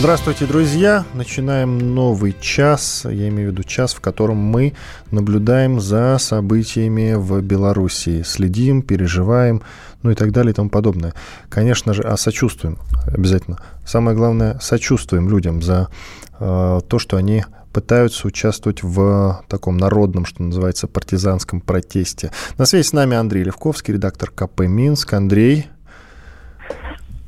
Здравствуйте, друзья! Начинаем новый час, я имею в виду час, в котором мы наблюдаем за событиями в Белоруссии, следим, переживаем, ну и так далее и тому подобное. Конечно же, а сочувствуем обязательно. Самое главное, сочувствуем людям за э, то, что они пытаются участвовать в таком народном, что называется, партизанском протесте. На связи с нами Андрей Левковский, редактор КП «Минск». Андрей,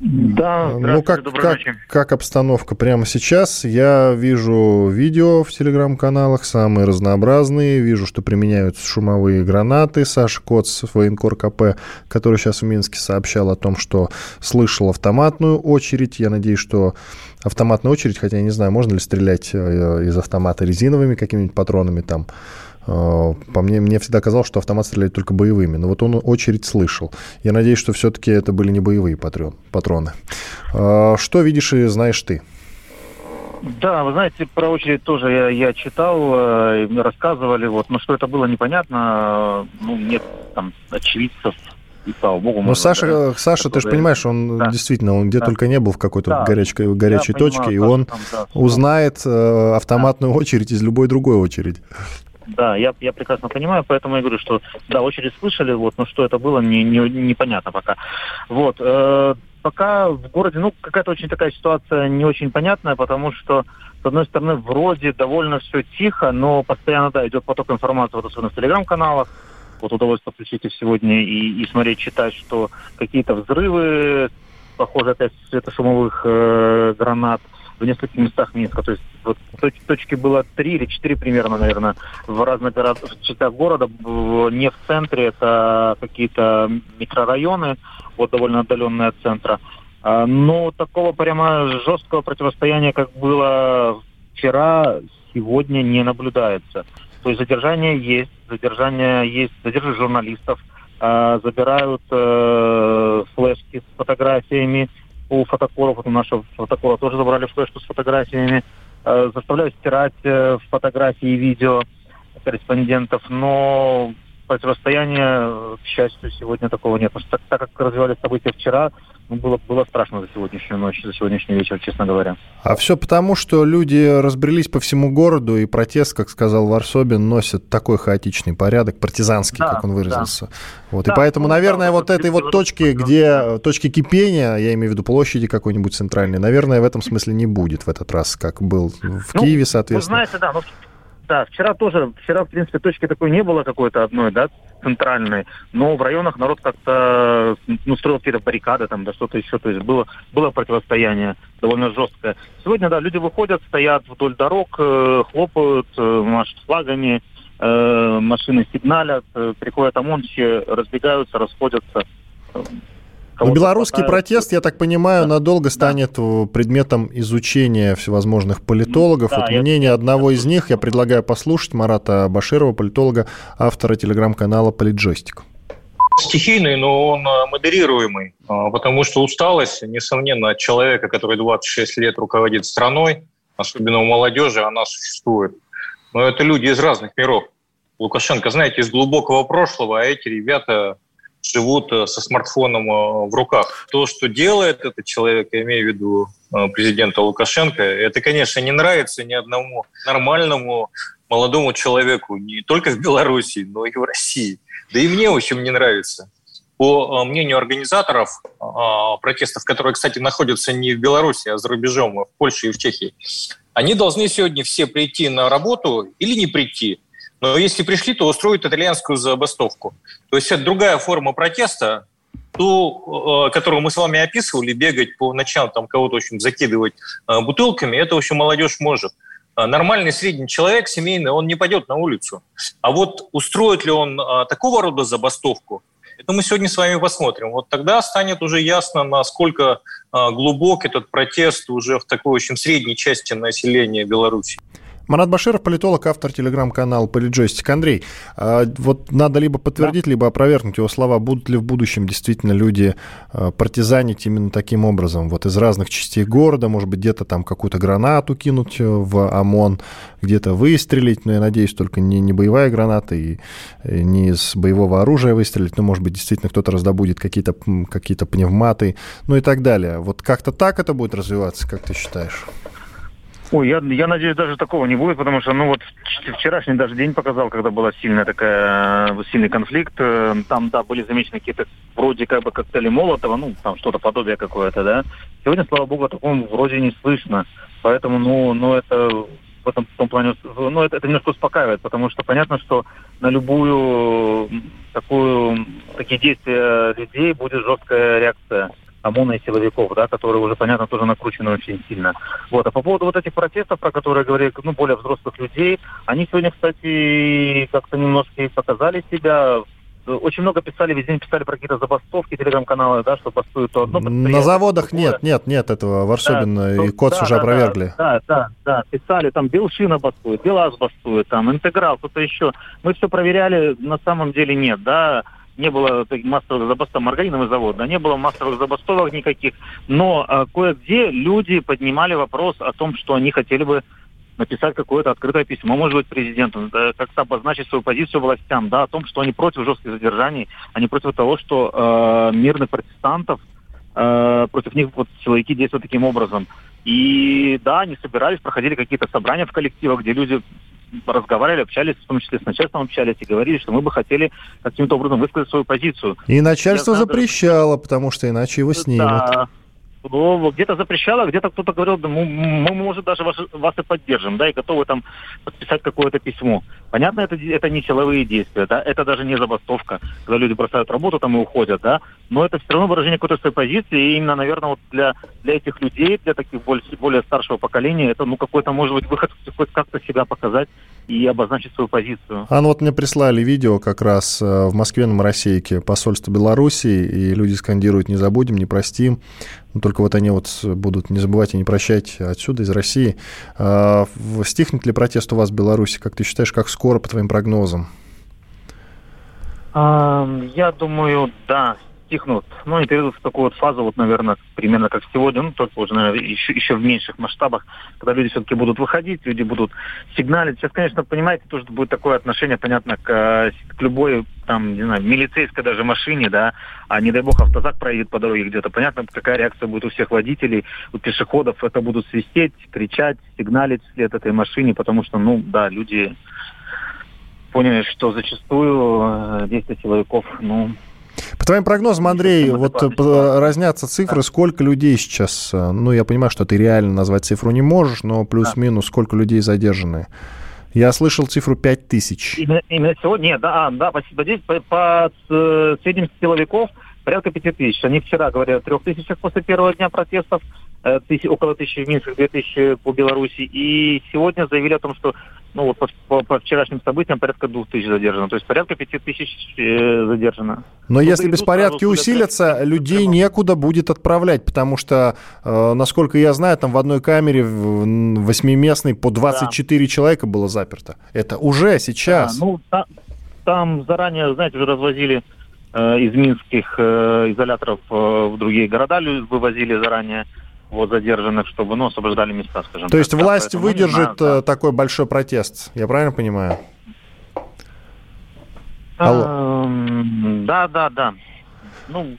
да, ну как, как, как обстановка прямо сейчас? Я вижу видео в телеграм-каналах, самые разнообразные. Вижу, что применяются шумовые гранаты. Саша Коц, военкор КП, который сейчас в Минске сообщал о том, что слышал автоматную очередь. Я надеюсь, что автоматная очередь, хотя я не знаю, можно ли стрелять э, из автомата резиновыми какими-нибудь патронами там. Э, по мне, мне всегда казалось, что автомат стреляет только боевыми. Но вот он очередь слышал. Я надеюсь, что все-таки это были не боевые патрон, патроны. Э, что видишь и знаешь ты? Да, вы знаете, про очередь тоже я, я читал, э, мне рассказывали, вот, но что это было непонятно, ну, нет там очевидцев, и слава богу. Ну, Саша, да, Саша который... ты же понимаешь, он да. действительно, он где да. только не был в какой-то да. горячей, горячей точке, понимаю, и он там, да, узнает э, автоматную да. очередь из любой другой очереди. Да, я, я прекрасно понимаю, поэтому я говорю, что да, очередь слышали, вот, но что это было, не, не, непонятно пока. Вот, э, пока в городе, ну, какая-то очень такая ситуация не очень понятная, потому что, с одной стороны, вроде довольно все тихо, но постоянно, да, идет поток информации, вот особенно в телеграм-каналах, вот удовольствие включить сегодня и, и смотреть, читать, что какие-то взрывы, похоже, опять светошумовых э, гранат, в нескольких местах Минска. То есть вот точ, точки было три или четыре примерно, наверное, в разных городах, частях города. Не в центре, это какие-то микрорайоны, вот довольно отдаленные от центра. А, но такого прямо жесткого противостояния, как было вчера, сегодня не наблюдается. То есть задержание есть, задержание есть, задерживают журналистов, а, забирают э, флешки с фотографиями, у фотокоров, вот у нашего фотокора тоже забрали флешку с фотографиями, э, заставляют стирать э, фотографии и видео корреспондентов, но противостояния, к счастью, сегодня такого нет. Потому что так, так как развивались события вчера, ну, было, было страшно за сегодняшнюю ночь, за сегодняшний вечер, честно говоря. А все потому, что люди разбрелись по всему городу, и протест, как сказал Варсобин, носит такой хаотичный порядок, партизанский, да, как он выразился. Да. Вот, да, и поэтому, ну, наверное, да, вот этой вот точки, где точки кипения, я имею в виду площади какой-нибудь центральной, наверное, в этом смысле не будет в этот раз, как был в ну, Киеве, соответственно. Вы знаете, да, но да, вчера тоже, вчера, в принципе, точки такой не было какой-то одной, да, центральной, но в районах народ как-то, ну, строил какие-то баррикады там, да, что-то еще, то есть было, было противостояние довольно жесткое. Сегодня, да, люди выходят, стоят вдоль дорог, э, хлопают, э, машут флагами, э, машины сигналят, приходят ОМОНщики, разбегаются, расходятся. Но белорусский протест, я так понимаю, да. надолго станет да. предметом изучения всевозможных политологов. Да, вот я... мнение одного из них я предлагаю послушать, Марата Баширова, политолога, автора телеграм-канала «Политджойстик». Стихийный, но он а, модерируемый, а, потому что усталость, несомненно, от человека, который 26 лет руководит страной, особенно у молодежи, она существует. Но это люди из разных миров. Лукашенко, знаете, из глубокого прошлого, а эти ребята живут э, со смартфоном э, в руках. То, что делает этот человек, я имею в виду э, президента Лукашенко, это, конечно, не нравится ни одному нормальному молодому человеку, не только в Беларуси, но и в России. Да и мне, в общем, не нравится. По мнению организаторов протестов, которые, кстати, находятся не в Беларуси, а за рубежом, в Польше и в Чехии, они должны сегодня все прийти на работу или не прийти – но если пришли, то устроят итальянскую забастовку. То есть это другая форма протеста, ту, э, которую мы с вами описывали, бегать по ночам, там кого-то, в общем, закидывать э, бутылками, это, в общем, молодежь может. А нормальный средний человек, семейный, он не пойдет на улицу. А вот устроит ли он э, такого рода забастовку, это мы сегодня с вами посмотрим. Вот тогда станет уже ясно, насколько глубок этот протест уже в такой, общем, средней части населения Беларуси. Марат Баширов, политолог, автор телеграм-канала Политджойстик. Андрей, а, вот надо либо подтвердить, да. либо опровергнуть его слова. Будут ли в будущем действительно люди а, партизанить именно таким образом? Вот из разных частей города, может быть, где-то там какую-то гранату кинуть в ОМОН, где-то выстрелить, но я надеюсь, только не, не боевая граната и не из боевого оружия выстрелить, но, может быть, действительно кто-то раздобудет какие-то какие пневматы, ну и так далее. Вот как-то так это будет развиваться, как ты считаешь? Ой, я, я надеюсь, даже такого не будет, потому что, ну вот, вчерашний даже день показал, когда была сильная такая, э, сильный конфликт. Э, там, да, были замечены какие-то вроде как бы коктейли Молотова, ну, там что-то подобие какое-то, да. Сегодня, слава богу, о таком вроде не слышно. Поэтому, ну, ну это в этом в том плане, ну, это, это немножко успокаивает, потому что понятно, что на любую такую, такие действия людей будет жесткая реакция ОМОНа и силовиков, да, которые уже, понятно, тоже накручены очень сильно. Вот. А по поводу вот этих протестов, про которые говорили, ну, более взрослых людей, они сегодня, кстати, как-то немножко и показали себя очень много писали, везде писали про какие-то забастовки, телеграм-каналы, да, что бастуют то одно На заводах другое. нет, нет, нет этого, Варсобин да, и КОЦ да, уже да, опровергли. Да, да, да, писали, там Белшина бастует, Белаз бастует, там Интеграл, кто-то еще. Мы все проверяли, на самом деле нет, да, не было массовых забастовок, маргариновый завод, да, не было массовых забастовок никаких, но а, кое-где люди поднимали вопрос о том, что они хотели бы написать какое-то открытое письмо, может быть, президенту, да, как-то обозначить свою позицию властям, да, о том, что они против жестких задержаний, они против того, что э, мирных протестантов, э, против них вот силовики действуют таким образом. И да, они собирались, проходили какие-то собрания в коллективах, где люди разговаривали, общались, в том числе с начальством общались и говорили, что мы бы хотели каким-то образом высказать свою позицию. И начальство запрещало, потому что иначе его снимут. Да, ну, где-то запрещало, где-то кто-то говорил, да, мы, мы, может, даже вас, вас и поддержим, да, и готовы там подписать какое-то письмо. Понятно, это, это не силовые действия, да, это даже не забастовка, когда люди бросают работу там и уходят, да, но это все равно выражение какой-то своей позиции, и именно, наверное, вот для, для этих людей, для таких более, более старшего поколения, это, ну, какой-то, может быть, выход хоть как-то себя показать и обозначить свою позицию. А ну вот мне прислали видео как раз э, в Москве на Моросейке, посольство Белоруссии, и люди скандируют «не забудем, не простим». Но только вот они вот будут не забывать и не прощать отсюда, из России. А, стихнет ли протест у вас в Беларуси, как ты считаешь, как скоро, по твоим прогнозам? Я думаю, да, стихнут. Ну, они перейдут в такую вот фазу, вот, наверное, примерно как сегодня, ну, только уже, наверное, еще, еще в меньших масштабах, когда люди все-таки будут выходить, люди будут сигналить. Сейчас, конечно, понимаете, тоже будет такое отношение, понятно, к, к любой, там, не знаю, милицейской даже машине, да, а не дай бог автозак проедет по дороге где-то. Понятно, какая реакция будет у всех водителей, у пешеходов. Это будут свистеть, кричать, сигналить вслед этой машине, потому что, ну, да, люди поняли, что зачастую э, действия силовиков, ну, по твоим прогнозам, Андрей, вот разнятся цифры, сколько людей сейчас, э, ну, я понимаю, что ты реально назвать цифру не можешь, но плюс-минус сколько людей задержаны? Я слышал цифру 5 тысяч. Именно, именно сегодня, нет, да, да, спасибо. Здесь по, по сведениям силовиков порядка 5 тысяч. Они вчера говорили о 3 тысячах после первого дня протестов, Э, тысяч, около тысячи в Минске, две тысячи по Беларуси. И сегодня заявили о том, что ну, вот по, по, по вчерашним событиям порядка двух тысяч задержано. То есть порядка пяти тысяч э, задержано. Но Тут если беспорядки усилятся, сюда... людей некуда будет отправлять, потому что, э, насколько я знаю, там в одной камере восьмиместной по 24 да. человека было заперто. Это уже сейчас. Да, ну, там, там заранее, знаете, уже развозили э, из минских э, изоляторов э, в другие города, вывозили заранее вот задержанных, чтобы, ну, освобождали места, скажем То так. есть власть Поэтому, выдержит знаю, да. Э, такой большой протест, я правильно понимаю? Алло. Да, да, да. Ну,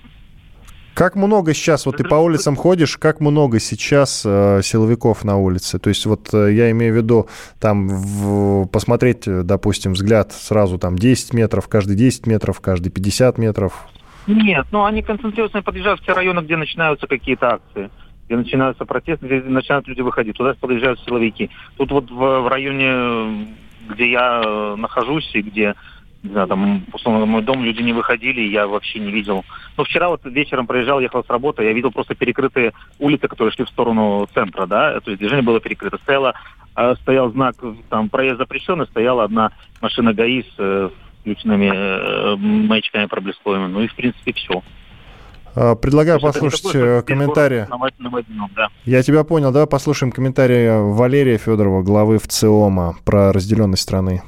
как много сейчас, вот ты по улицам ходишь, как много сейчас э, силовиков на улице? То есть вот э, я имею в виду там в, посмотреть, допустим, взгляд сразу там 10 метров, каждые 10 метров, каждые 50 метров. Нет, ну они концентрируются и подъезжают в те районы, где начинаются какие-то акции где начинаются протесты, где начинают люди выходить. Туда подъезжают силовики. Тут вот в, в районе, где я э, нахожусь и где не знаю, там, условно, мой дом люди не выходили, я вообще не видел. Ну, вчера вот вечером проезжал, ехал с работы, я видел просто перекрытые улицы, которые шли в сторону центра, да, то есть движение было перекрыто. Стояла, э, стоял знак, там, проезд запрещен, и стояла одна машина ГАИ с э, включенными маячками проблесковыми. Ну и, в принципе, все. А, предлагаю послушать комментарии. Да. Я тебя понял, да? Послушаем комментарии Валерия Федорова, главы ВЦИОМа, про разделенность страны.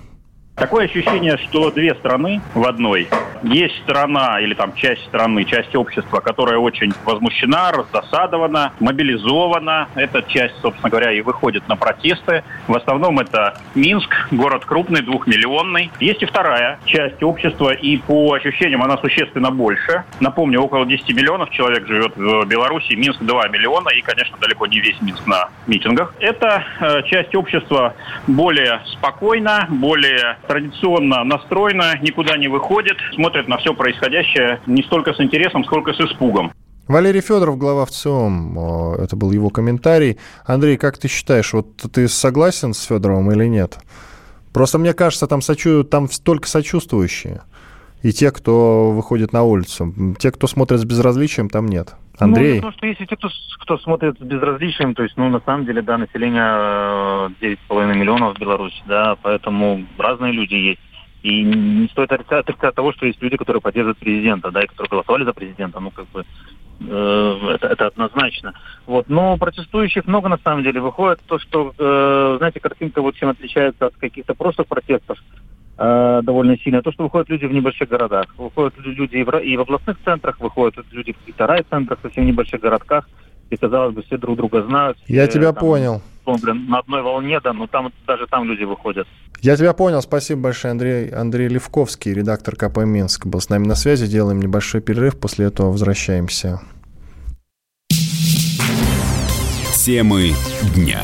Такое ощущение, что две страны в одной. Есть страна или там часть страны, часть общества, которая очень возмущена, раздосадована, мобилизована. Эта часть, собственно говоря, и выходит на протесты. В основном это Минск, город крупный, двухмиллионный. Есть и вторая часть общества, и по ощущениям она существенно больше. Напомню, около 10 миллионов человек живет в Беларуси, Минск 2 миллиона, и, конечно, далеко не весь Минск на митингах. Эта э, часть общества более спокойна, более традиционно настроена, никуда не выходит, смотрит на все происходящее не столько с интересом, сколько с испугом. Валерий Федоров, глава ВЦИОМ, это был его комментарий. Андрей, как ты считаешь, вот ты согласен с Федоровым или нет? Просто мне кажется, там, сочу... там только сочувствующие. И те, кто выходит на улицу. Те, кто смотрит с безразличием, там нет. Андрей? Ну, потому что если те, кто, кто смотрит с безразличием, то есть, ну, на самом деле, да, население 9,5 э, миллионов в Беларуси, да, поэтому разные люди есть. И не стоит отрицать, отрицать того, что есть люди, которые поддерживают президента, да, и которые голосовали за президента, ну, как бы, э, это, это однозначно. Вот. Но протестующих много, на самом деле, выходит то, что, э, знаете, картинка вот чем отличается от каких-то просто протестов, э, довольно сильно. То, что выходят люди в небольших городах. Выходят люди и в, и в областных центрах, выходят люди в каких-то райцентрах, совсем небольших городках. И, казалось бы, все друг друга знают. Я тебя там, понял. Он, блин, на одной волне, да, но там даже там люди выходят. Я тебя понял. Спасибо большое, Андрей. Андрей Левковский, редактор КП «Минск», был с нами на связи. Делаем небольшой перерыв, после этого возвращаемся. Темы дня.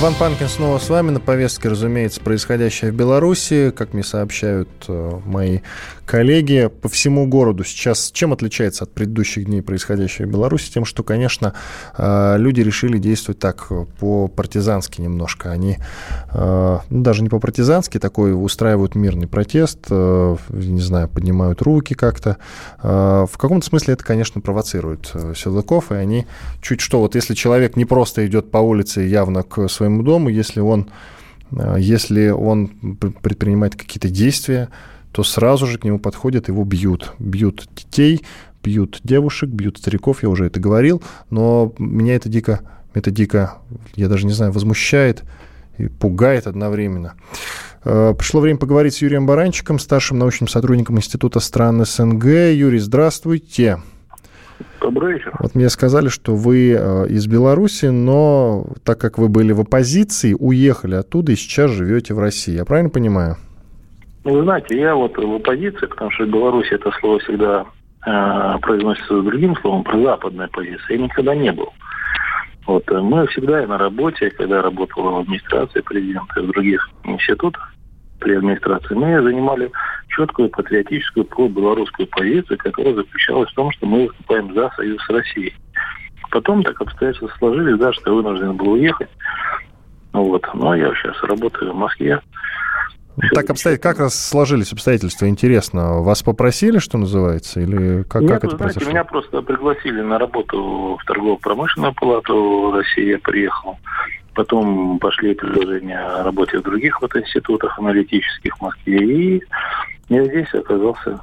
Иван Панкин снова с вами. На повестке, разумеется, происходящее в Беларуси. Как мне сообщают э, мои коллеги, по всему городу сейчас чем отличается от предыдущих дней происходящее в Беларуси? Тем, что, конечно, э, люди решили действовать так по-партизански немножко. Они э, ну, даже не по-партизански, такой устраивают мирный протест, не знаю, поднимают руки как-то. В каком-то смысле это, конечно, провоцирует силовиков, и они чуть что, вот если человек не просто идет по улице явно к своему дому, если он, э, если он предпринимает какие-то действия, то сразу же к нему подходят, его бьют. Бьют детей, бьют девушек, бьют стариков, я уже это говорил, но меня это дико, это дико, я даже не знаю, возмущает и пугает одновременно. Э, пришло время поговорить с Юрием Баранчиком, старшим научным сотрудником Института стран СНГ. Юрий, здравствуйте. Добрый вечер. Вот мне сказали, что вы э, из Беларуси, но так как вы были в оппозиции, уехали оттуда и сейчас живете в России. Я правильно понимаю? Ну, вы знаете, я вот в оппозиции, потому что в Беларуси это слово всегда э, произносится другим словом, про западная позиция. Я никогда не был. Вот, э, мы всегда и на работе, когда работал в администрации президента и в других институтах, при администрации, мы занимали четкую патриотическую про-белорусскую позицию, которая заключалась в том, что мы выступаем за союз с Россией. Потом так обстоятельства сложились, да, что я вынужден был уехать. Вот. Ну, а я сейчас работаю в Москве. Все так обстоят, как раз сложились обстоятельства, интересно. Вас попросили, что называется, или как, Нет, как это знаете, произошло? Меня просто пригласили на работу в торгово-промышленную палату России, я приехал. Потом пошли предложения о работе в других вот институтах аналитических в Москве. И я здесь оказался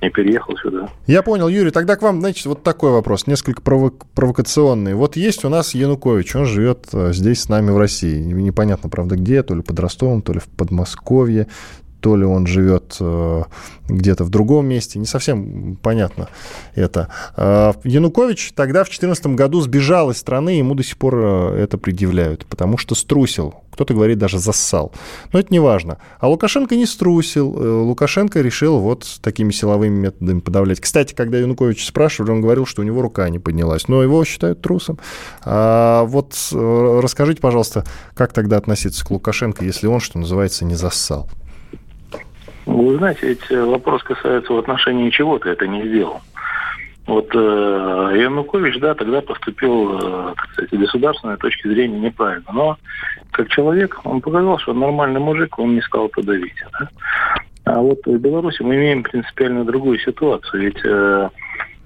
и переехал сюда. Я понял, Юрий. Тогда к вам, значит, вот такой вопрос, несколько провок- провокационный. Вот есть у нас Янукович, он живет э, здесь с нами в России. Непонятно, правда, где, то ли под Ростовом, то ли в Подмосковье, то ли он живет э, где-то в другом месте, не совсем понятно это. Э, Янукович тогда в 2014 году сбежал из страны, ему до сих пор э, это предъявляют, потому что струсил. Кто-то говорит, даже зассал. Но это не важно. А Лукашенко не струсил. Лукашенко решил вот такими силовыми методами подавлять. Кстати, когда Янукович спрашивали, он говорил, что у него рука не поднялась. Но его считают трусом. А вот расскажите, пожалуйста, как тогда относиться к Лукашенко, если он, что называется, не зассал? Вы знаете, ведь вопрос касается в отношении чего ты это не сделал. Вот э, Янукович, да, тогда поступил, э, кстати, с государственной точки зрения неправильно. Но как человек, он показал, что он нормальный мужик, он не стал подавить. Да? А вот в Беларуси мы имеем принципиально другую ситуацию. Ведь э,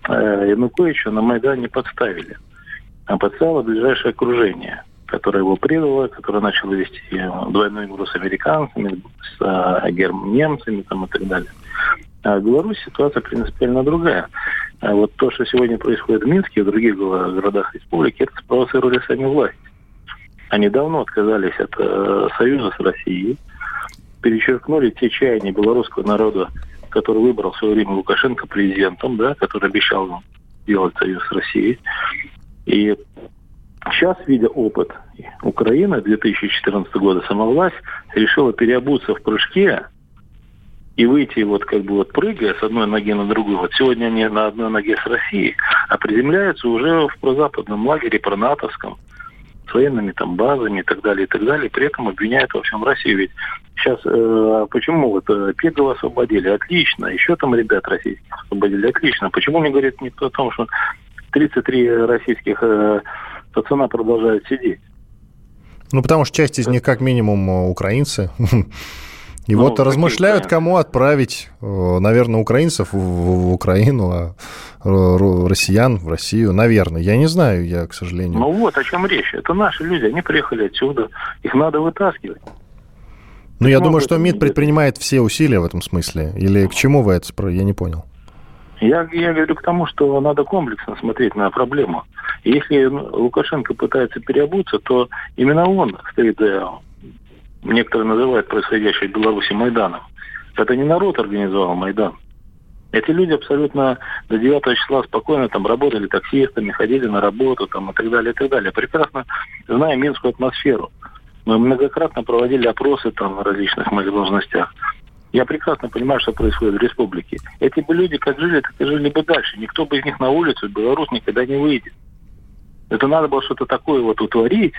э, Януковича на Майдане подставили. А подставило ближайшее окружение, которое его предало, которое начало вести двойной игру с американцами, с э, немцами там, и так далее. А в Беларуси ситуация принципиально другая. А вот то, что сегодня происходит в Минске и в других городах республики, это спровоцировали сами власти. Они давно отказались от э, союза с Россией, перечеркнули те чаяния белорусского народа, который выбрал в свое время Лукашенко президентом, да, который обещал сделать союз с Россией. И сейчас, видя опыт Украины 2014 года, сама власть решила переобуться в прыжке и выйти вот как бы вот прыгая с одной ноги на другую. Вот сегодня они на одной ноге с Россией, а приземляются уже в прозападном лагере, пронатовском, с военными там базами и так далее, и так далее. При этом обвиняют во всем Россию. Ведь сейчас э, почему вот э, Пегова освободили? Отлично. Еще там ребят российских освободили? Отлично. Почему не говорит никто о том, что 33 российских э, пацана продолжают сидеть? Ну, потому что часть из них как минимум э, украинцы. И ну, вот размышляют, кому отправить, э, наверное, украинцев в, в Украину, а россиян в Россию, наверное. Я не знаю, я, к сожалению. Ну вот о чем речь. Это наши люди, они приехали отсюда, их надо вытаскивать. Ну, я думаю, что МИД предпринимает все усилия в этом смысле. Или к чему вы это, я не понял. Я, я говорю к тому, что надо комплексно смотреть на проблему. Если Лукашенко пытается переобуться, то именно он стоит некоторые называют происходящее в Беларуси Майданом. Это не народ организовал Майдан. Эти люди абсолютно до 9 числа спокойно там работали таксистами, ходили на работу там, и так далее, и так далее. Прекрасно зная минскую атмосферу. Мы многократно проводили опросы там на различных должностях. Я прекрасно понимаю, что происходит в республике. Эти бы люди как жили, так и жили бы дальше. Никто бы из них на улицу в Беларусь никогда не выйдет. Это надо было что-то такое вот утворить,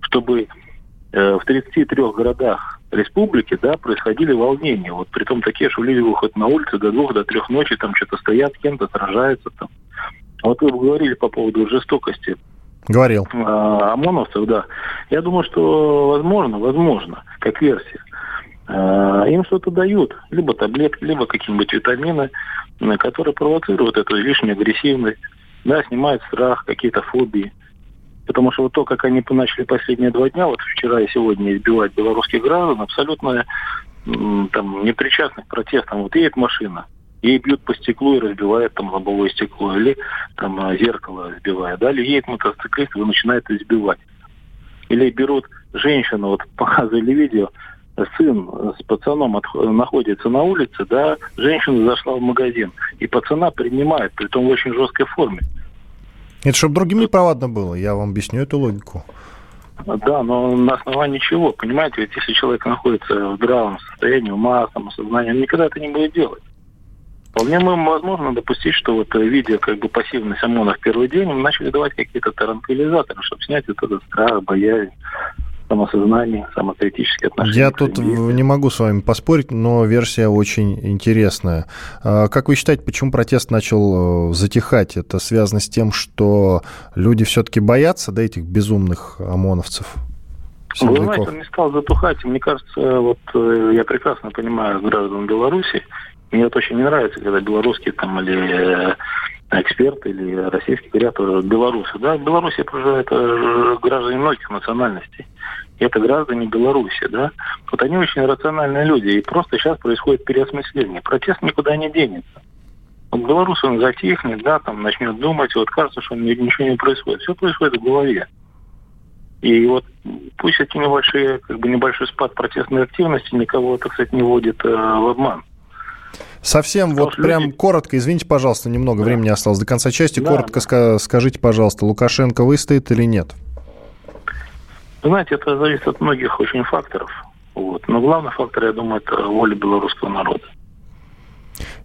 чтобы Э, в 33 городах республики, да, происходили волнения. Вот при том такие, что люди выходят на улицу до двух, до трех ночи, там что-то стоят, с кем-то сражаются там. Вот вы говорили по поводу жестокости. Говорил. А, ОМОНовцев, да. Я думаю, что возможно, возможно, как версия. А, им что-то дают, либо таблетки, либо какие-нибудь витамины, которые провоцируют эту лишнюю агрессивность, да, снимают страх, какие-то фобии. Потому что вот то, как они начали последние два дня, вот вчера и сегодня избивать белорусских граждан, абсолютно там непричастных протестам. Вот едет машина, ей бьют по стеклу и разбивают там лобовое стекло, или там зеркало разбивают. Далее едет мотоциклист, его начинает избивать. Или берут женщину, вот показывали видео, сын с пацаном от, находится на улице, да, женщина зашла в магазин, и пацана принимает, при том в очень жесткой форме. Это чтобы другим неповадно было, я вам объясню эту логику. Да, но на основании чего? Понимаете, ведь если человек находится в здравом состоянии ума, самосознания, он никогда это не будет делать. Вполне возможно допустить, что вот видя как бы пассивность ОМОНа в первый день, им начали давать какие-то таранкилизаторы, чтобы снять вот этот страх, боязнь самосознание, самокритические отношения. Я тут не могу с вами поспорить, но версия очень интересная. А как вы считаете, почему протест начал э, затихать? Это связано с тем, что люди все-таки боятся да, этих безумных ОМОНовцев? Вы знаете, он не стал затухать. Мне кажется, вот э, я прекрасно понимаю граждан Беларуси. Мне вот очень не нравится, когда белорусские там или э, эксперты или российские говорят белорусы. Да, в Беларуси проживают граждане многих национальностей это граждане Беларуси, да, вот они очень рациональные люди, и просто сейчас происходит переосмысление. Протест никуда не денется. Вот белорус, он затихнет, да, там начнет думать, вот кажется, что ничего не происходит. Все происходит в голове. И вот пусть эти небольшие, как бы небольшой спад протестной активности никого, так сказать, не вводит э, в обман. Совсем Потому вот прям люди... коротко, извините, пожалуйста, немного да. времени осталось до конца части. Да, коротко да. скажите, пожалуйста, Лукашенко выстоит или нет? Знаете, это зависит от многих очень факторов. Вот. Но главный фактор, я думаю, это воля белорусского народа.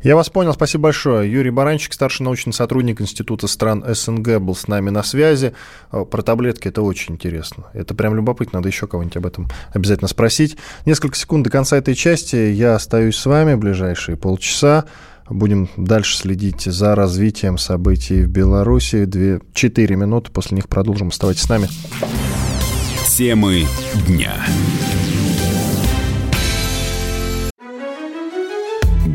Я вас понял, спасибо большое. Юрий Баранчик, старший научный сотрудник Института стран СНГ, был с нами на связи. Э, про таблетки это очень интересно. Это прям любопытно, надо еще кого-нибудь об этом обязательно спросить. Несколько секунд до конца этой части я остаюсь с вами ближайшие полчаса. Будем дальше следить за развитием событий в Беларуси. Две, четыре минуты, после них продолжим. Оставайтесь с нами. Темы дня.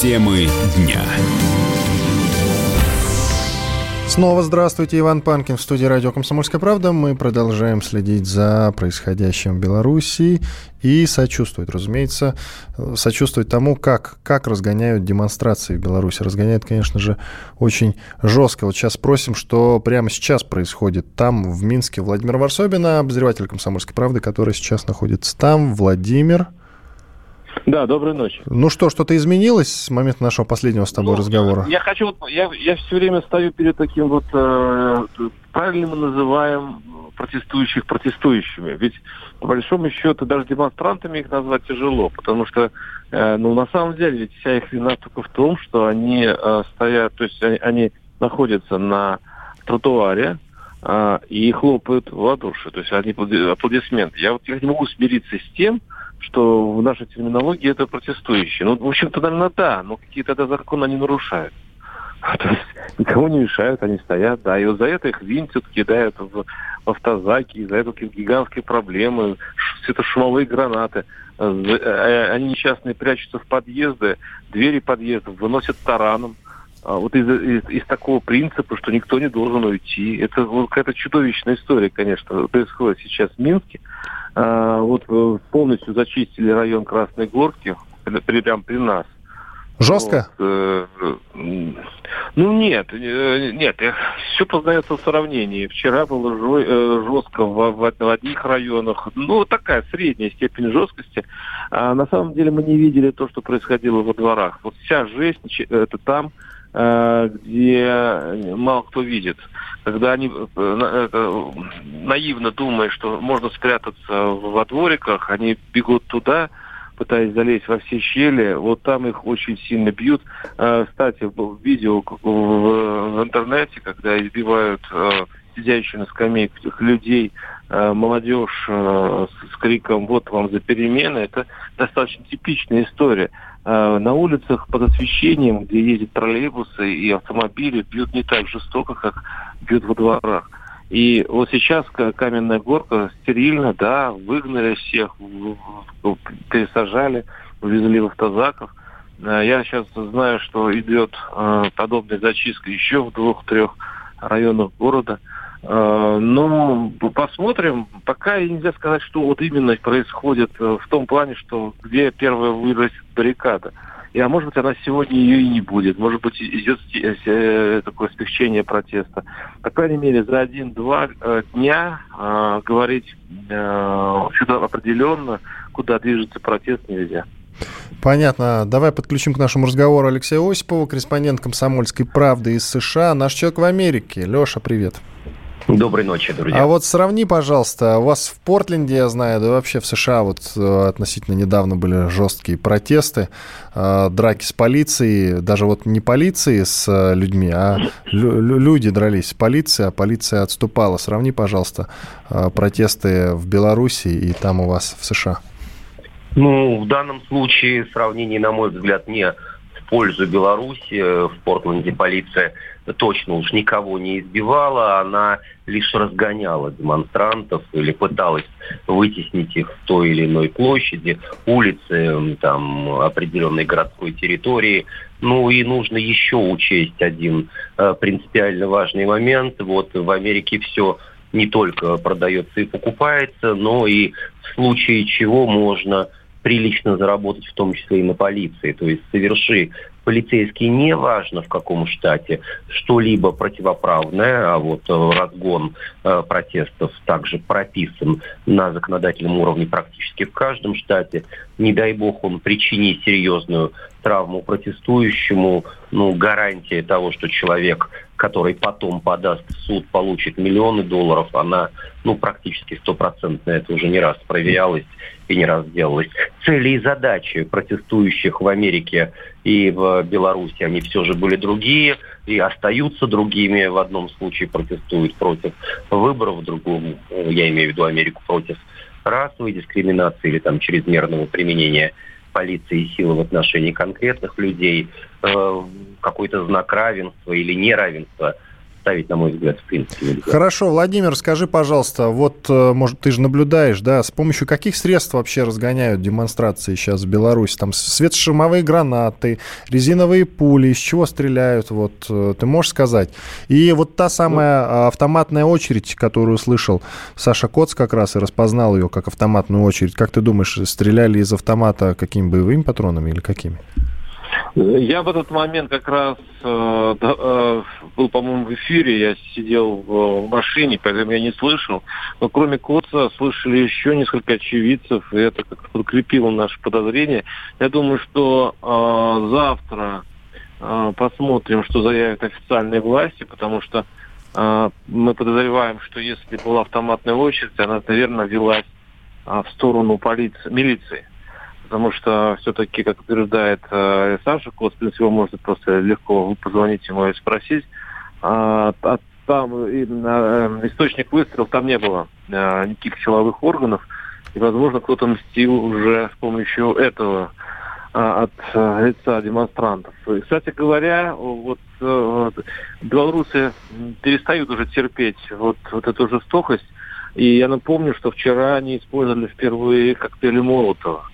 Темы дня. Снова здравствуйте, Иван Панкин в студии радио «Комсомольская правда». Мы продолжаем следить за происходящим в Беларуси и сочувствовать, разумеется, сочувствовать тому, как, как разгоняют демонстрации в Беларуси. Разгоняют, конечно же, очень жестко. Вот сейчас спросим, что прямо сейчас происходит там, в Минске. Владимир Варсобина, обозреватель «Комсомольской правды», который сейчас находится там. Владимир, да, доброй ночи. Ну что, что-то изменилось с момента нашего последнего с тобой ну, разговора? Я хочу, я, я все время стою перед таким вот, э, правильно мы называем протестующих протестующими. Ведь, по большому счету, даже демонстрантами их назвать тяжело, потому что, э, ну, на самом деле, ведь вся их вина только в том, что они э, стоят, то есть они, они находятся на тротуаре, э, и хлопают в ладоши, то есть они аплодисменты. Я вот я не могу смириться с тем, что в нашей терминологии это протестующие. Ну, в общем-то, наверное, да, но какие-то да, законы они нарушают. То есть никого не мешают, они стоят, да, и вот за это их винтят, кидают в, в автозаки, за это гигантские проблемы, светошумовые гранаты. Э, э, они несчастные прячутся в подъезды, двери подъездов выносят тараном. А вот из, из, из такого принципа, что никто не должен уйти. Это вот какая-то чудовищная история, конечно, происходит сейчас в Минске. А, вот э, полностью зачистили район Красной Горки, прямо при нас. Жестко? Вот, э, ну нет, э, нет, все познается в сравнении. Вчера было жестко в, в, в одних районах, ну такая средняя степень жесткости. А на самом деле мы не видели то, что происходило во дворах. Вот вся жизнь это там, где мало кто видит когда они э, наивно думая, что можно спрятаться во двориках, они бегут туда, пытаясь залезть во все щели, вот там их очень сильно бьют. Э, кстати, был видео в интернете, когда избивают э, сидящих на скамейках людей, молодежь с криком «Вот вам за перемены», это достаточно типичная история. На улицах под освещением, где ездят троллейбусы и автомобили, бьют не так жестоко, как бьют во дворах. И вот сейчас каменная горка стерильно, да, выгнали всех, пересажали, увезли в автозаках. Э, я сейчас знаю, что идет э, подобная зачистка еще в двух-трех районах города. Э, но посмотрим. Пока нельзя сказать, что вот именно происходит в том плане, что где первая вырастет баррикада. И, а может быть, она сегодня ее и не будет. Может быть, идет э, такое смягчение протеста. По крайней мере, за один-два э, дня э, говорить э, что-то определенно, куда движется протест, нельзя. Понятно. Давай подключим к нашему разговору Алексея Осипова, корреспондент «Комсомольской правды» из США. Наш человек в Америке. Леша, привет. Доброй ночи, друзья. А вот сравни, пожалуйста, у вас в Портленде, я знаю, да вообще в США вот э, относительно недавно были жесткие протесты, э, драки с полицией, даже вот не полиции с э, людьми, а люди дрались с полицией, а полиция отступала. Сравни, пожалуйста, протесты в Беларуси и там у вас в США. Ну, в данном случае сравнение, на мой взгляд, не пользу Беларуси. В Портленде полиция точно уж никого не избивала, она лишь разгоняла демонстрантов или пыталась вытеснить их в той или иной площади, улице, там, определенной городской территории. Ну и нужно еще учесть один э, принципиально важный момент. Вот в Америке все не только продается и покупается, но и в случае чего можно прилично заработать, в том числе и на полиции. То есть соверши полицейский не важно в каком штате что-либо противоправное, а вот э, разгон э, протестов также прописан на законодательном уровне практически в каждом штате. Не дай бог он причинит серьезную травму протестующему, ну, гарантия того, что человек, который потом подаст в суд, получит миллионы долларов, она, ну, практически стопроцентно, это уже не раз проверялось и не раз делалось. Цели и задачи протестующих в Америке и в Беларуси, они все же были другие и остаются другими. В одном случае протестуют против выборов, в другом, я имею в виду Америку, против расовой дискриминации или там чрезмерного применения полиции и силы в отношении конкретных людей, э, какой-то знак равенства или неравенства – ставить, на мой взгляд, в принципе. Нельзя. Хорошо, Владимир, скажи, пожалуйста, вот, э, может, ты же наблюдаешь, да, с помощью каких средств вообще разгоняют демонстрации сейчас в Беларуси? Там светошумовые гранаты, резиновые пули, из чего стреляют, вот, э, ты можешь сказать? И вот та самая ну, автоматная очередь, которую слышал Саша Коц как раз и распознал ее как автоматную очередь, как ты думаешь, стреляли из автомата какими боевыми патронами или какими? Я в этот момент как раз э, э, был, по-моему, в эфире, я сидел в, в машине, поэтому я не слышал. Но кроме Коца слышали еще несколько очевидцев, и это как-то подкрепило наше подозрение. Я думаю, что э, завтра э, посмотрим, что заявят официальные власти, потому что э, мы подозреваем, что если была автоматная очередь, она, наверное, велась э, в сторону полиции, милиции потому что все-таки, как утверждает э, Саша Коспинс, его можно просто легко позвонить ему и спросить, а, а там и, а, источник выстрелов там не было а, никаких силовых органов, и, возможно, кто-то мстил уже с помощью этого а, от а, лица демонстрантов. И, кстати говоря, вот а, белорусы перестают уже терпеть вот, вот эту жестокость, и я напомню, что вчера они использовали впервые коктейли Молотова.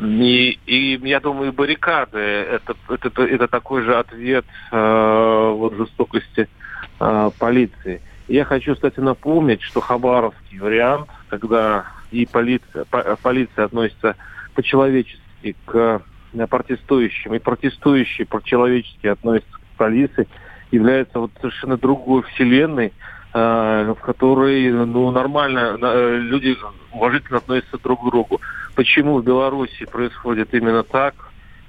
И, и я думаю, баррикады это, это, это такой же ответ э, вот жестокости э, полиции. Я хочу, кстати, напомнить, что хабаровский вариант, когда и полиция, полиция относится по-человечески к э, протестующим, и протестующие по-человечески относятся к полиции, является вот совершенно другой вселенной, в которой ну, нормально э, люди уважительно относятся друг к другу. Почему в Беларуси происходит именно так,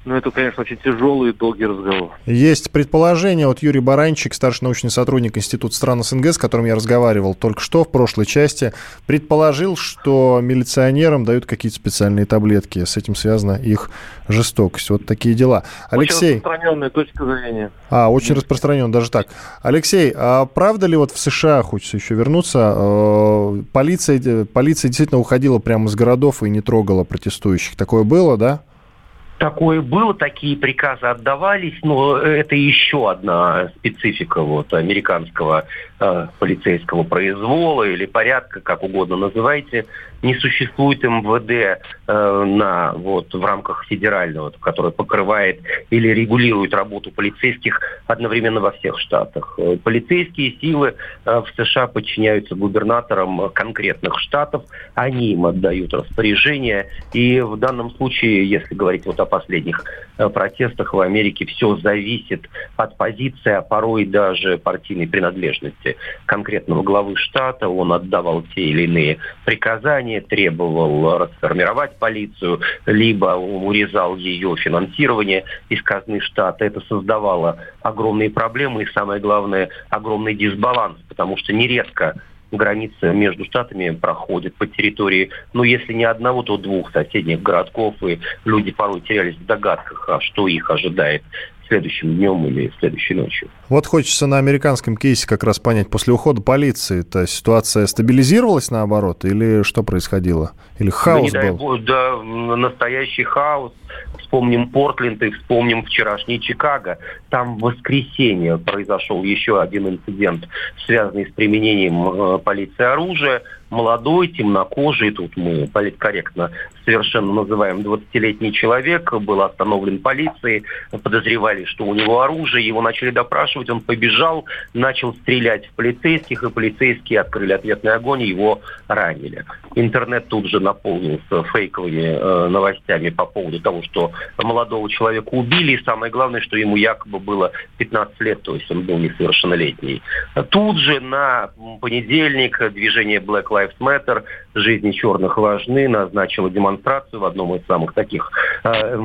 ну, это, конечно, очень тяжелый и долгий разговор. Есть предположение, вот Юрий Баранчик, старший научный сотрудник Института стран СНГ, с которым я разговаривал только что в прошлой части, предположил, что милиционерам дают какие-то специальные таблетки. С этим связана их жестокость. Вот такие дела. Алексей... Очень распространенная точка зрения. А, очень распространен, даже так. Алексей, а правда ли вот в США, хочется еще вернуться, э, полиция, полиция действительно уходила прямо из городов и не трогала протестующих? Такое было, да? Такое было, такие приказы отдавались, но это еще одна специфика вот, американского э, полицейского произвола или порядка, как угодно называйте. Не существует МВД э, на, вот, в рамках федерального, который покрывает или регулирует работу полицейских одновременно во всех штатах. Э, полицейские силы э, в США подчиняются губернаторам конкретных штатов, они им отдают распоряжения, и в данном случае, если говорить вот о последних э, протестах в Америке все зависит от позиции, а порой даже партийной принадлежности конкретного главы штата. Он отдавал те или иные приказания, требовал расформировать полицию, либо урезал ее финансирование из казны штата. Это создавало огромные проблемы и, самое главное, огромный дисбаланс, потому что нередко граница между штатами проходит по территории, ну, если не одного, то двух соседних городков, и люди порой терялись в догадках, а что их ожидает следующим днем или следующей ночью. Вот хочется на американском кейсе как раз понять, после ухода полиции, эта ситуация стабилизировалась наоборот, или что происходило? Или хаос да, не был? Бог, да, настоящий хаос. Вспомним Портленд и вспомним вчерашний Чикаго. Там в воскресенье произошел еще один инцидент, связанный с применением э, полиции оружия. молодой, темнокожий, тут мы политкорректно совершенно называем 20-летний человек, был остановлен полицией, подозревали, что у него оружие, его начали допрашивать, он побежал, начал стрелять в полицейских, и полицейские открыли ответный огонь, и его ранили. Интернет тут же наполнился фейковыми э, новостями по поводу того, что молодого человека убили, и самое главное, что ему якобы было 15 лет, то есть он был несовершеннолетний. Тут же на понедельник движение Black Lives Matter «Жизни черных важны» назначило демонстрацию в одном из самых таких э,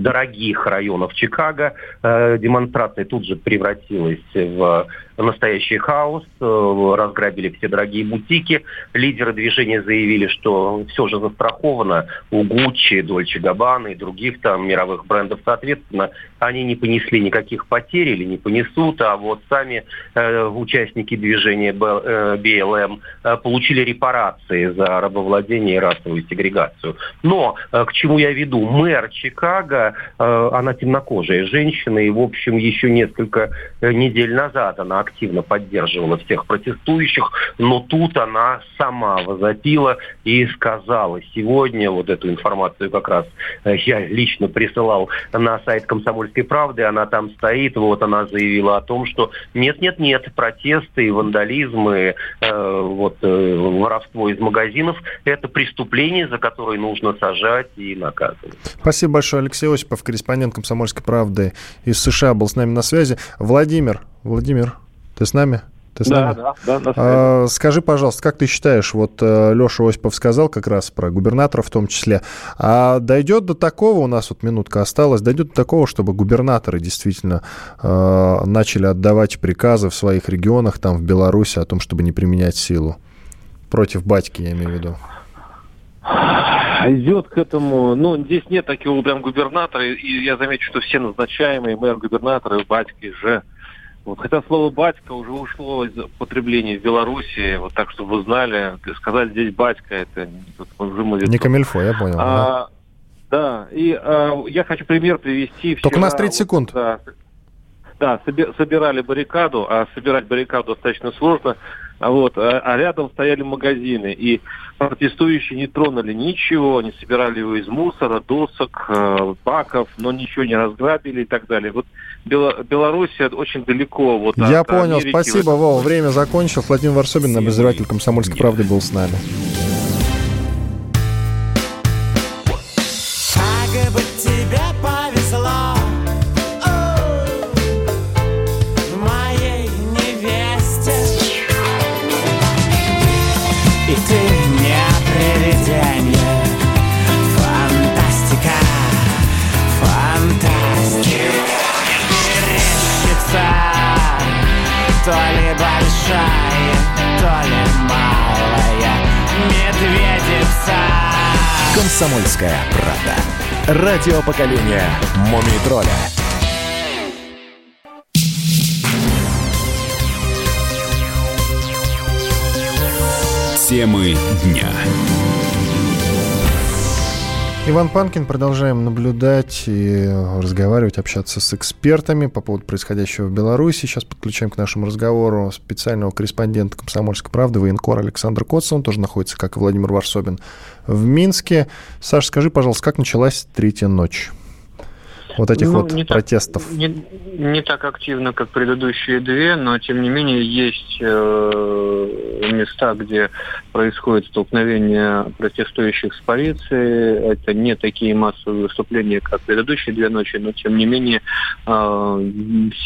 дорогих районов Чикаго. Э, демонстрация тут же превратилась в настоящий хаос, э, разграбили все дорогие бутики. Лидеры движения заявили, что все же застраховано у Гуччи, Дольче Габбана и других там мировых брендов. Соответственно, они не понесли никаких потерь или не понесут, а вот сами э, участники движения БЛМ э, э, получили репарации за рабовладение и расовую сегрегацию. Но к чему я веду? Мэр Чикаго, она темнокожая женщина, и, в общем, еще несколько недель назад она активно поддерживала всех протестующих, но тут она сама возопила и сказала сегодня, вот эту информацию как раз я лично присылал на сайт «Комсомольской правды», она там стоит, вот она заявила о том, что нет-нет-нет, протесты вандализм, и э, вот, э, воровство из магазинов – это преступление, за которое нужно сажать и наказывать. Спасибо большое, Алексей Осипов, корреспондент «Комсомольской правды» из США был с нами на связи. Владимир, Владимир, ты с нами? Ты с да, нами? да, да, да. А, скажи, пожалуйста, как ты считаешь, вот э, Леша Осипов сказал как раз про губернатора в том числе, а дойдет до такого, у нас вот минутка осталась, дойдет до такого, чтобы губернаторы действительно э, начали отдавать приказы в своих регионах, там в Беларуси, о том, чтобы не применять силу? Против батьки, я имею в виду. Идет к этому, ну, здесь нет такого прям губернатора, и я замечу, что все назначаемые мэр-губернаторы, батьки же, вот, хотя слово «батька» уже ушло из употребления в Беларуси, вот так, чтобы вы знали, сказали здесь «батька», это. Не камильфо, я понял. А, да. да, и а, я хочу пример привести. Только Вчера, у нас 30 секунд. да, да, собирали баррикаду, а собирать баррикаду достаточно сложно. А вот, а, а рядом стояли магазины, и протестующие не тронули ничего, не собирали его из мусора, досок, э, баков, но ничего не разграбили и так далее. Вот Белоруссия очень далеко. Вот, Я от понял, Америки спасибо, Вова, время закончилось. Владимир Варсобин, обозреватель «Комсомольской правды» был с нами. «Комсомольская правда». Радио поколения «Мумий тролля». Темы дня. Иван Панкин. Продолжаем наблюдать и разговаривать, общаться с экспертами по поводу происходящего в Беларуси. Сейчас подключаем к нашему разговору специального корреспондента «Комсомольской правды» военкор Александр Коц. Он тоже находится, как и Владимир Варсобин, в Минске. Саша, скажи, пожалуйста, как началась третья ночь? Вот этих ну, вот не протестов? Так, не, не так активно, как предыдущие две, но тем не менее есть э, места, где происходит столкновение протестующих с полицией. Это не такие массовые выступления, как предыдущие две ночи, но тем не менее э,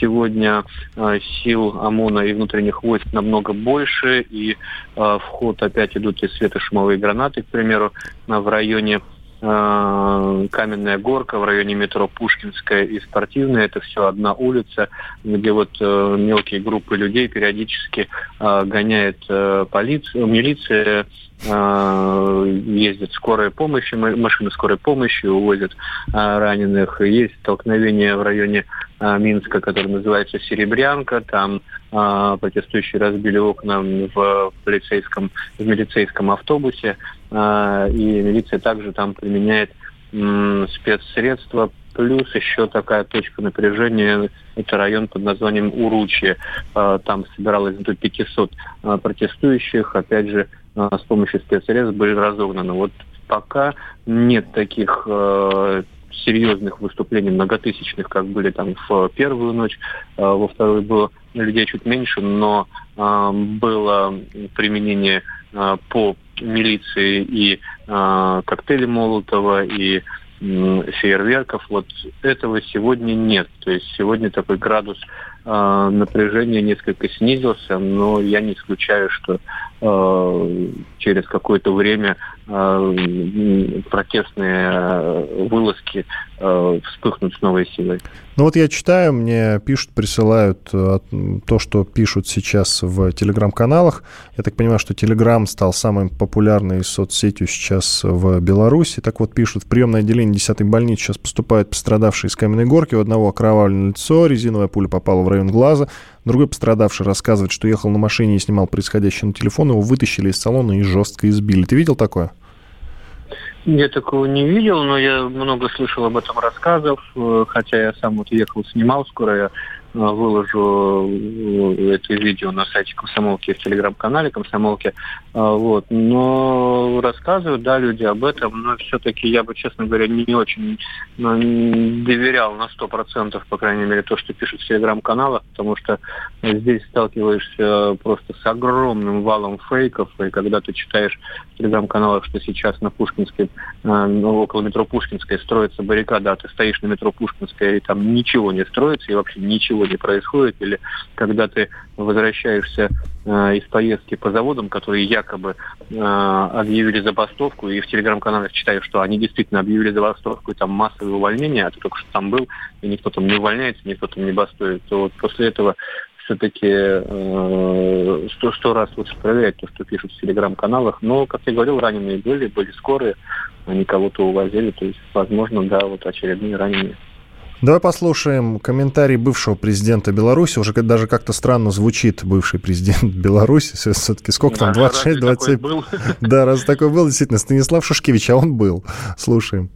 сегодня э, сил ОМОНа и внутренних войск намного больше, и э, в ход опять идут и светошумовые гранаты, к примеру, в районе каменная горка в районе метро Пушкинская и Спортивная. Это все одна улица, где вот э, мелкие группы людей периодически э, гоняет полиция, милиция, ездит скорая помощь, машины скорой помощи увозят раненых. Есть столкновение в районе Минска, который называется Серебрянка. Там протестующие разбили окна в полицейском, в милицейском автобусе. А, и милиция также там применяет спецсредства. Плюс еще такая точка напряжения – это район под названием Уручье. А, там собиралось до 500 а, протестующих. Опять же, с помощью спецсредств были разогнаны. Вот пока нет таких серьезных выступлений, многотысячных, как были там в первую ночь, во вторую было людей чуть меньше, но было применение по милиции и коктейли Молотова, и фейерверков. Вот этого сегодня нет. То есть сегодня такой градус э, напряжения несколько снизился, но я не исключаю, что э, через какое-то время э, протестные вылазки вспыхнут с новой силой. Ну вот я читаю, мне пишут, присылают то, что пишут сейчас в телеграм-каналах. Я так понимаю, что телеграм стал самой популярной соцсетью сейчас в Беларуси. Так вот пишут, в приемное отделение 10-й больницы сейчас поступают пострадавшие из Каменной Горки. У одного окровавленное лицо, резиновая пуля попала в район глаза. Другой пострадавший рассказывает, что ехал на машине и снимал происходящее на телефон. Его вытащили из салона и жестко избили. Ты видел такое? Я такого не видел, но я много слышал об этом рассказов, э, хотя я сам вот ехал, снимал скоро, я выложу э, это видео на сайте комсомолки в телеграм-канале комсомолки. А, вот. Но рассказывают, да, люди об этом, но все-таки я бы, честно говоря, не очень доверял на сто процентов, по крайней мере, то, что пишут в телеграм-каналах, потому что здесь сталкиваешься просто с огромным валом фейков, и когда ты читаешь в телеграм-каналах, что сейчас на Пушкинской, э, около метро Пушкинской строится баррикада, а ты стоишь на метро Пушкинской, и там ничего не строится, и вообще ничего не происходит, или когда ты возвращаешься э, из поездки по заводам, которые якобы э, объявили забастовку, и в телеграм-каналах читаю, что они действительно объявили забастовку, и там массовое увольнение, а ты только что там был, и никто там не увольняется, никто там не бастует, то вот после этого все-таки э, сто, сто раз лучше проверять то, что пишут в телеграм-каналах. Но, как я говорил, раненые были, были скорые, они кого-то увозили, то есть, возможно, да, вот очередные раненые. Давай послушаем комментарий бывшего президента Беларуси. Уже даже как-то странно звучит бывший президент Беларуси. Все-таки сколько там? 26, 27? Да, раз такой был, действительно, Станислав Шушкевич, а он был. Слушаем.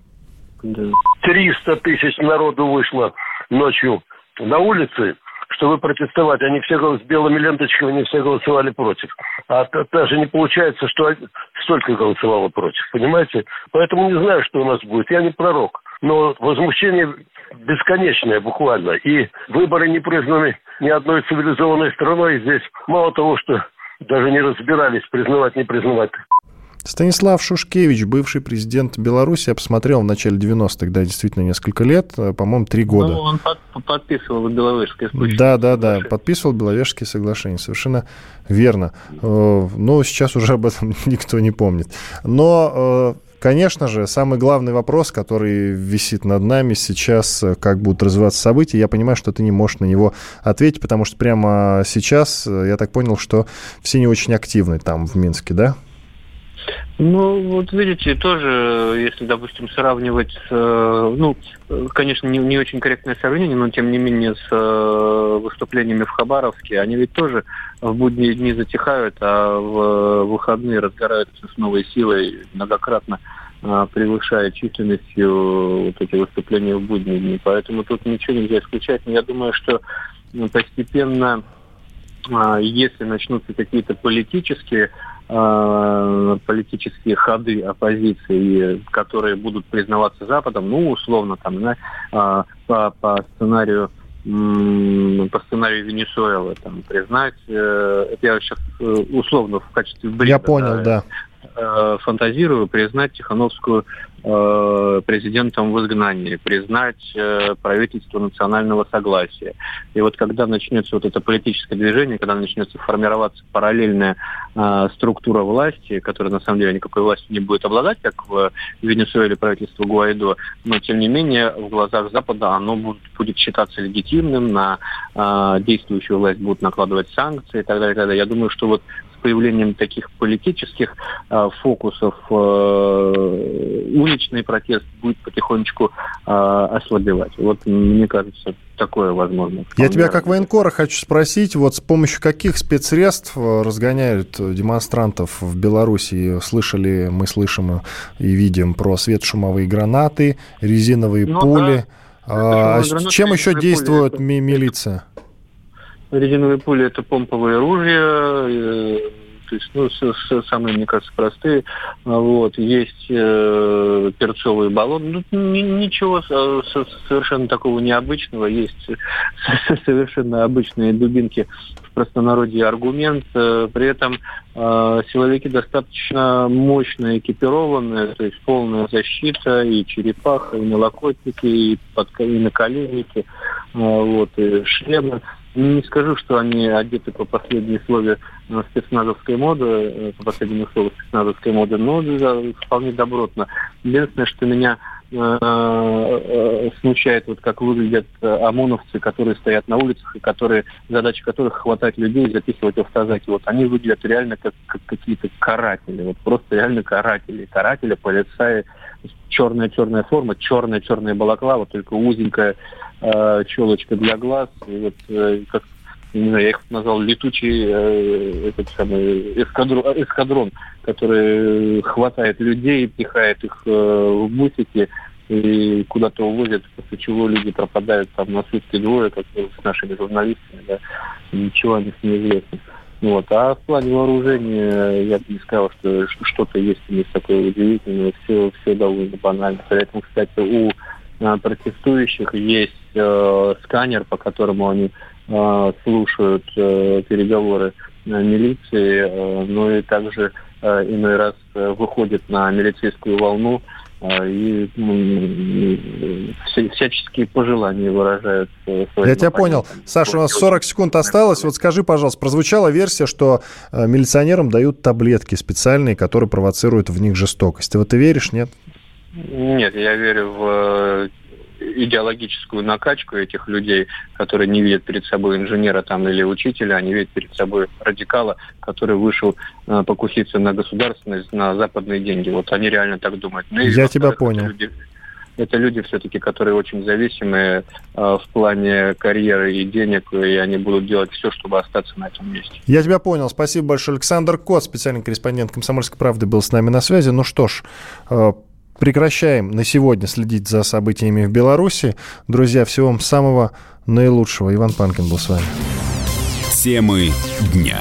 300 тысяч народу вышло ночью на улицы, чтобы протестовать. Они все с белыми ленточками, они все голосовали против. А даже не получается, что столько голосовало против. Понимаете? Поэтому не знаю, что у нас будет. Я не пророк. Но возмущение бесконечная буквально. И выборы не признаны ни одной цивилизованной страной. Здесь мало того, что даже не разбирались, признавать, не признавать. Станислав Шушкевич, бывший президент Беларуси, я посмотрел в начале 90-х, да, действительно, несколько лет, э, по-моему, три года. Ну, он под, подписывал Беловежское соглашение. Да, да, да, подписывал Беловежские соглашения, совершенно верно. Э, но сейчас уже об этом никто не помнит. Но э, Конечно же, самый главный вопрос, который висит над нами сейчас, как будут развиваться события, я понимаю, что ты не можешь на него ответить, потому что прямо сейчас, я так понял, что все не очень активны там, в Минске, да? Ну, вот видите, тоже, если, допустим, сравнивать с, э, ну, конечно, не, не очень корректное сравнение, но тем не менее с э, выступлениями в Хабаровске, они ведь тоже в будние дни затихают, а в выходные разгораются с новой силой, многократно э, превышая численностью вот эти выступления в будние дни. Поэтому тут ничего нельзя исключать. Но я думаю, что постепенно, если начнутся какие-то политические Э, политические ходы оппозиции, которые будут признаваться Западом, ну, условно, там, да, э, по, по сценарию по сценарию Венесуэлы там признать, э, это я сейчас условно в качестве бреда, Я понял, да. да. Фантазирую признать Тихановскую Э, президентом в изгнании, признать э, правительство национального согласия. И вот когда начнется вот это политическое движение, когда начнется формироваться параллельная э, структура власти, которая на самом деле никакой властью не будет обладать, как в Венесуэле правительство Гуайдо, но тем не менее в глазах Запада оно будет, будет считаться легитимным, на э, действующую власть будут накладывать санкции и так далее. И так далее. Я думаю, что вот появлением таких политических э, фокусов э, уличный протест будет потихонечку э, ослабевать. Вот мне кажется, такое возможно. Я тебя как военкора хочу спросить, вот с помощью каких спецсредств э, разгоняют демонстрантов в Беларуси? Слышали, мы слышим и видим про светошумовые гранаты, резиновые ну, пули. Да. А, чем еще действует ми- милиция? Резиновые пули – это помповые ружья, э, то есть, ну, с, с, самые, мне кажется, простые. Вот, есть э, перцовый баллон. Ну, ничего совершенно такого необычного. Есть совершенно обычные дубинки в простонародье аргумент. Э, при этом э, силовики достаточно мощно экипированные, то есть полная защита и черепаха, и налокотники, и, под, и наколенники, э, вот, и шлемы. Не скажу, что они одеты по последней слове спецназовской моды, по последнему слову спецназовской моды, но вполне добротно. Единственное, что меня Э, э, смущает, вот как выглядят э, ОМОНовцы, которые стоят на улицах и которые, задача которых хватать людей и запихивать в автозаки. Вот они выглядят реально как, как какие-то каратели, вот просто реально каратели. Каратели, полицаи, черная-черная форма, черная-черная балаклава, только узенькая э, челочка для глаз. И вот э, как не знаю, я их назвал летучий э, этот самый эскадрон, эскадрон, который хватает людей, пихает их э, в бусики и куда-то увозят, после чего люди пропадают там на сутки двое, как с нашими журналистами, да, ничего о них не известно. Вот. А в плане вооружения я бы не сказал, что что-то есть здесь такое удивительное, все, все довольно банально. При этом, кстати, у протестующих есть э, сканер, по которому они э, слушают э, переговоры э, милиции, э, но и также э, иной раз э, выходят на милицейскую волну э, и ну, всяческие пожелания выражают. Я тебя понял. Саша, у нас 40 секунд осталось. Вот скажи, пожалуйста, прозвучала версия, что милиционерам дают таблетки специальные, которые провоцируют в них жестокость. Ты в это веришь, нет? Нет, я верю в идеологическую накачку этих людей, которые не видят перед собой инженера там или учителя, они видят перед собой радикала, который вышел э, покуситься на государственность, на западные деньги. Вот они реально так думают. Ну, Я тебя понял. Люди, это люди все-таки, которые очень зависимые э, в плане карьеры и денег, и они будут делать все, чтобы остаться на этом месте. Я тебя понял. Спасибо большое. Александр Кот, специальный корреспондент «Комсомольской правды», был с нами на связи. Ну что ж, э, прекращаем на сегодня следить за событиями в Беларуси. Друзья, всего вам самого наилучшего. Иван Панкин был с вами. Темы дня.